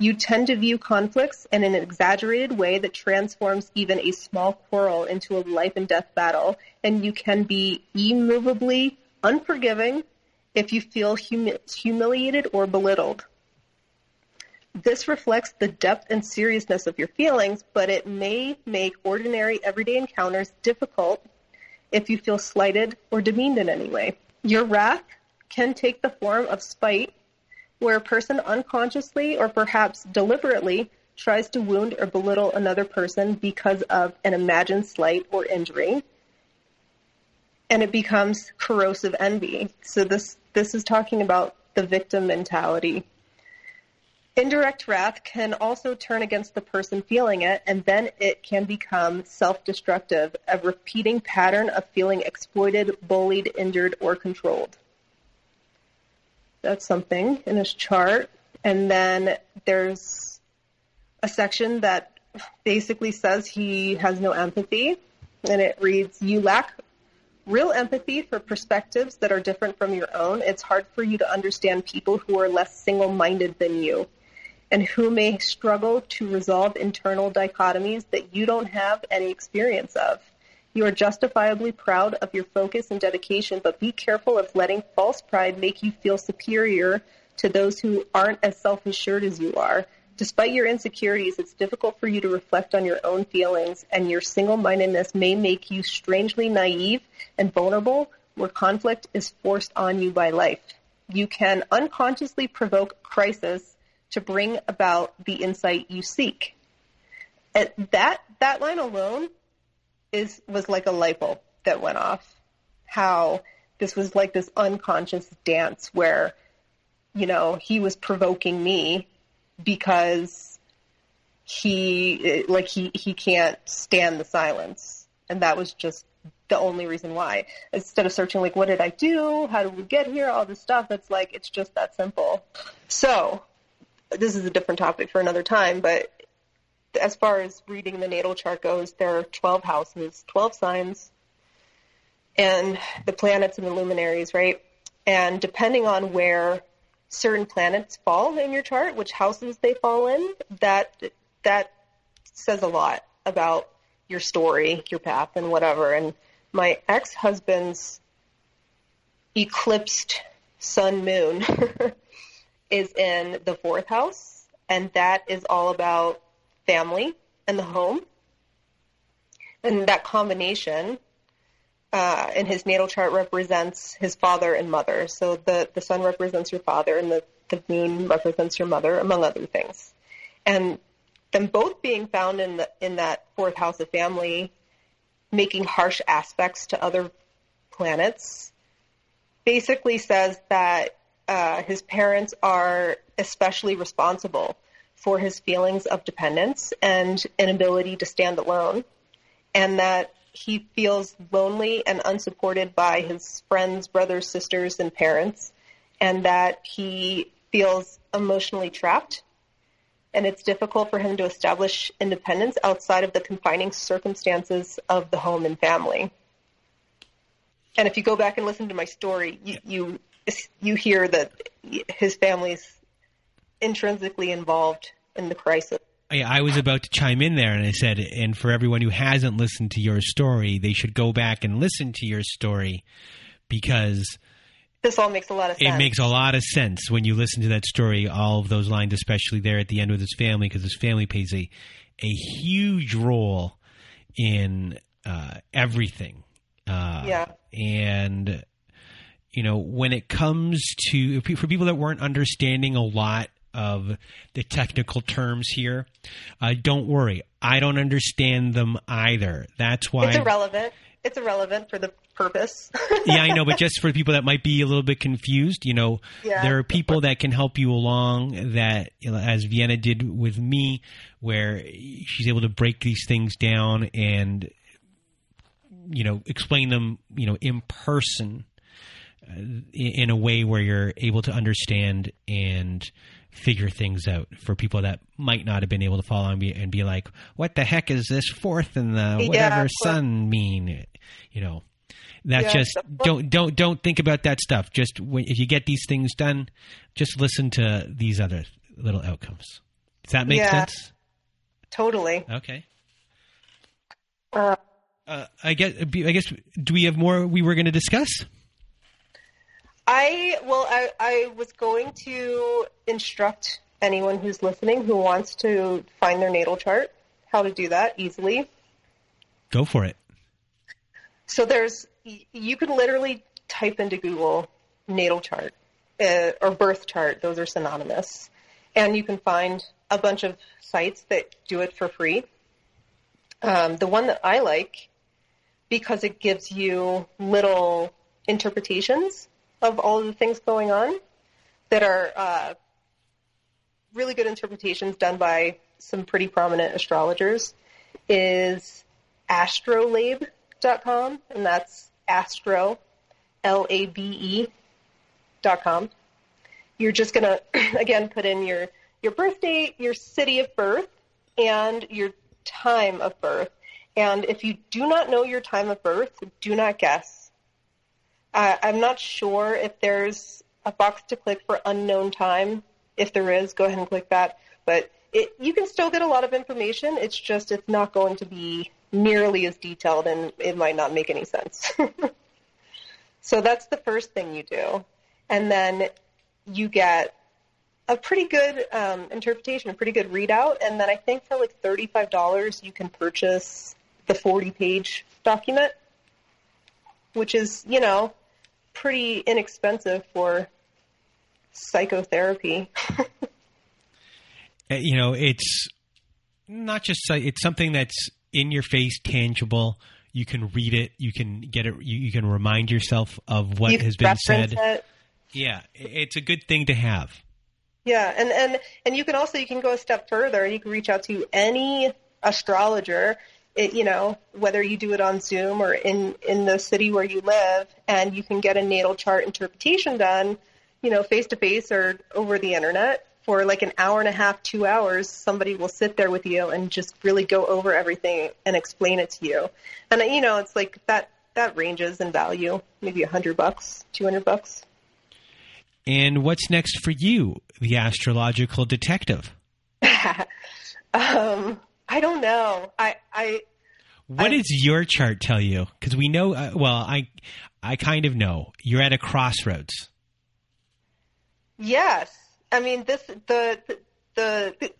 You tend to view conflicts in an exaggerated way that transforms even a small quarrel into a life and death battle, and you can be immovably unforgiving if you feel humi- humiliated or belittled. This reflects the depth and seriousness of your feelings, but it may make ordinary everyday encounters difficult if you feel slighted or demeaned in any way. Your wrath can take the form of spite, where a person unconsciously or perhaps deliberately tries to wound or belittle another person because of an imagined slight or injury. And it becomes corrosive envy. So this this is talking about the victim mentality. Indirect wrath can also turn against the person feeling it, and then it can become self destructive, a repeating pattern of feeling exploited, bullied, injured, or controlled. That's something in this chart. And then there's a section that basically says he has no empathy, and it reads You lack real empathy for perspectives that are different from your own. It's hard for you to understand people who are less single minded than you and who may struggle to resolve internal dichotomies that you don't have any experience of. You are justifiably proud of your focus and dedication, but be careful of letting false pride make you feel superior to those who aren't as self assured as you are. Despite your insecurities, it's difficult for you to reflect on your own feelings, and your single mindedness may make you strangely naive and vulnerable where conflict is forced on you by life. You can unconsciously provoke crisis to bring about the insight you seek. And that that line alone is was like a light bulb that went off. How this was like this unconscious dance where, you know, he was provoking me because he like he he can't stand the silence, and that was just the only reason why. Instead of searching like, what did I do? How did we get here? All this stuff. It's like it's just that simple. So this is a different topic for another time, but as far as reading the natal chart goes, there are 12 houses, 12 signs, and the planets and the luminaries, right? And depending on where certain planets fall in your chart, which houses they fall in, that that says a lot about your story, your path, and whatever. And my ex-husband's eclipsed sun moon <laughs> is in the fourth house, and that is all about family and the home. And that combination uh, in his natal chart represents his father and mother. So the, the sun represents your father, and the, the moon represents your mother, among other things. And them both being found in the in that fourth house of family, making harsh aspects to other planets, basically says that uh, his parents are especially responsible for his feelings of dependence and inability to stand alone, and that he feels lonely and unsupported by his friends, brothers, sisters, and parents, and that he feels emotionally trapped. And it's difficult for him to establish independence outside of the confining circumstances of the home and family. And if you go back and listen to my story, you, you you hear that his family's intrinsically involved in the crisis. Yeah, I was about to chime in there, and I said, and for everyone who hasn't listened to your story, they should go back and listen to your story because this all makes a lot of sense. It makes a lot of sense when you listen to that story. All of those lines, especially there at the end with his family, because his family plays a a huge role in uh, everything. Uh, yeah, and you know, when it comes to for people that weren't understanding a lot of the technical terms here, uh, don't worry. I don't understand them either. That's why it's irrelevant. It's irrelevant for the purpose. <laughs> yeah, I know, but just for people that might be a little bit confused, you know, yeah. there are people that can help you along. That, as Vienna did with me, where she's able to break these things down and you know, explain them, you know, in person in a way where you're able to understand and figure things out for people that might not have been able to follow and be, and be like, what the heck is this fourth and the whatever yeah, sun mean? You know, that yeah, just don't don't don't think about that stuff. Just when, if you get these things done, just listen to these other little outcomes. Does that make yeah, sense? Totally. Okay. Uh, uh, I guess. I guess. Do we have more we were going to discuss? I well, I, I was going to instruct anyone who's listening who wants to find their natal chart how to do that easily. Go for it. So there's you can literally type into Google natal chart uh, or birth chart; those are synonymous, and you can find a bunch of sites that do it for free. Um, the one that I like because it gives you little interpretations of all of the things going on that are uh, really good interpretations done by some pretty prominent astrologers is astrolabe.com, and that's astro, L A B E dot com. You're just going to, <clears throat> again, put in your, your birth date, your city of birth, and your time of birth. And if you do not know your time of birth, do not guess. Uh, I'm not sure if there's a box to click for unknown time. If there is, go ahead and click that. But it, you can still get a lot of information. It's just it's not going to be nearly as detailed, and it might not make any sense. <laughs> so that's the first thing you do, and then you get a pretty good um, interpretation, a pretty good readout, and then I think for like thirty-five dollars you can purchase the forty-page document, which is you know pretty inexpensive for psychotherapy. <laughs> Uh, you know, it's not just it's something that's in your face, tangible. You can read it. You can get it. You, you can remind yourself of what you has been said. It. Yeah, it's a good thing to have. Yeah, and and and you can also you can go a step further. You can reach out to any astrologer. It, you know, whether you do it on Zoom or in in the city where you live, and you can get a natal chart interpretation done. You know, face to face or over the internet for like an hour and a half, two hours, somebody will sit there with you and just really go over everything and explain it to you. And you know, it's like that that ranges in value, maybe a hundred bucks, two hundred bucks. And what's next for you, the astrological detective? <laughs> um, I don't know. I I. What I, does your chart tell you? Because we know. Uh, well, I I kind of know. You're at a crossroads. Yes, I mean, this the the, the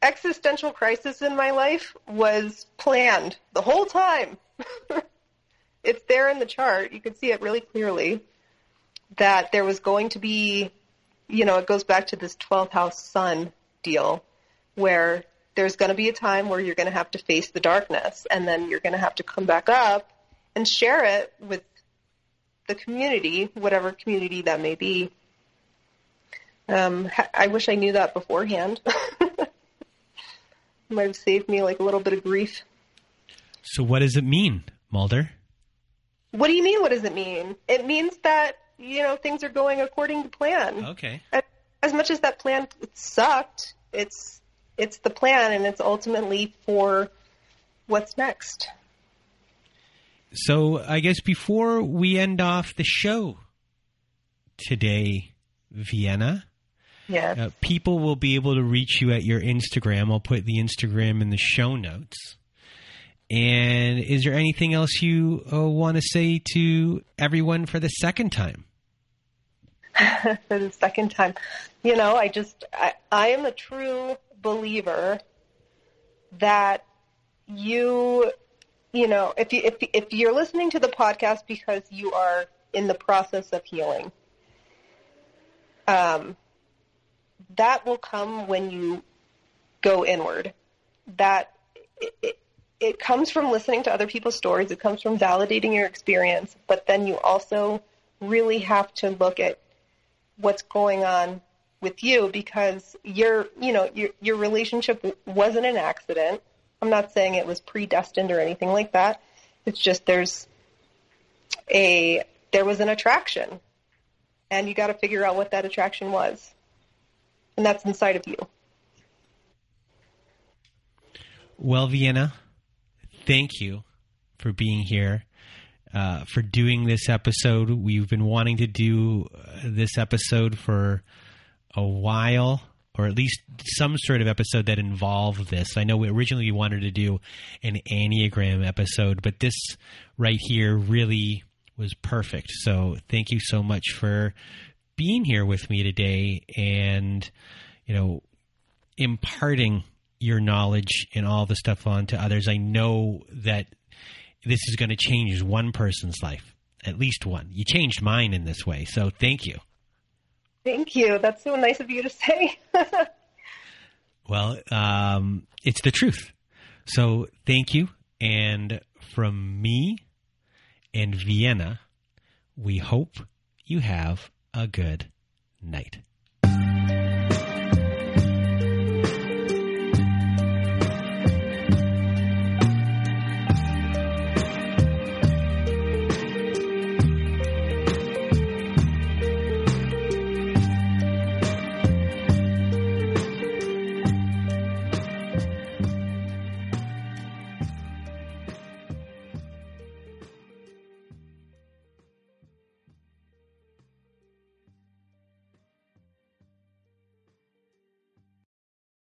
existential crisis in my life was planned the whole time. <laughs> it's there in the chart. You can see it really clearly that there was going to be, you know, it goes back to this 12th house sun deal where there's going to be a time where you're going to have to face the darkness and then you're going to have to come back up and share it with the community, whatever community that may be. Um, I wish I knew that beforehand. <laughs> Might have saved me like a little bit of grief. So, what does it mean, Mulder? What do you mean? What does it mean? It means that you know things are going according to plan. Okay. As much as that plan sucked, it's it's the plan, and it's ultimately for what's next. So, I guess before we end off the show today, Vienna, Yes. Uh, people will be able to reach you at your Instagram. I'll put the Instagram in the show notes. And is there anything else you uh, want to say to everyone for the second time? <laughs> for the second time. You know, I just, I, I am a true believer that you, you know, if you, if, if you're listening to the podcast because you are in the process of healing, um, that will come when you go inward. That it, it, it comes from listening to other people's stories. It comes from validating your experience, but then you also really have to look at what's going on with you because your you know your your relationship wasn't an accident. I'm not saying it was predestined or anything like that. It's just there's a there was an attraction, and you got to figure out what that attraction was, and that's inside of you. Well, Vienna, thank you for being here, uh, for doing this episode. We've been wanting to do uh, this episode for a while, or at least some sort of episode that involved this. I know originally we wanted to do an Enneagram episode, but this right here really was perfect. So thank you so much for being here with me today and, you know, imparting your knowledge and all the stuff on to others. I know that this is going to change one person's life, at least one. You changed mine in this way. So thank you. Thank you. That's so nice of you to say. <laughs> well, um, it's the truth. So thank you. And from me and Vienna, we hope you have a good night.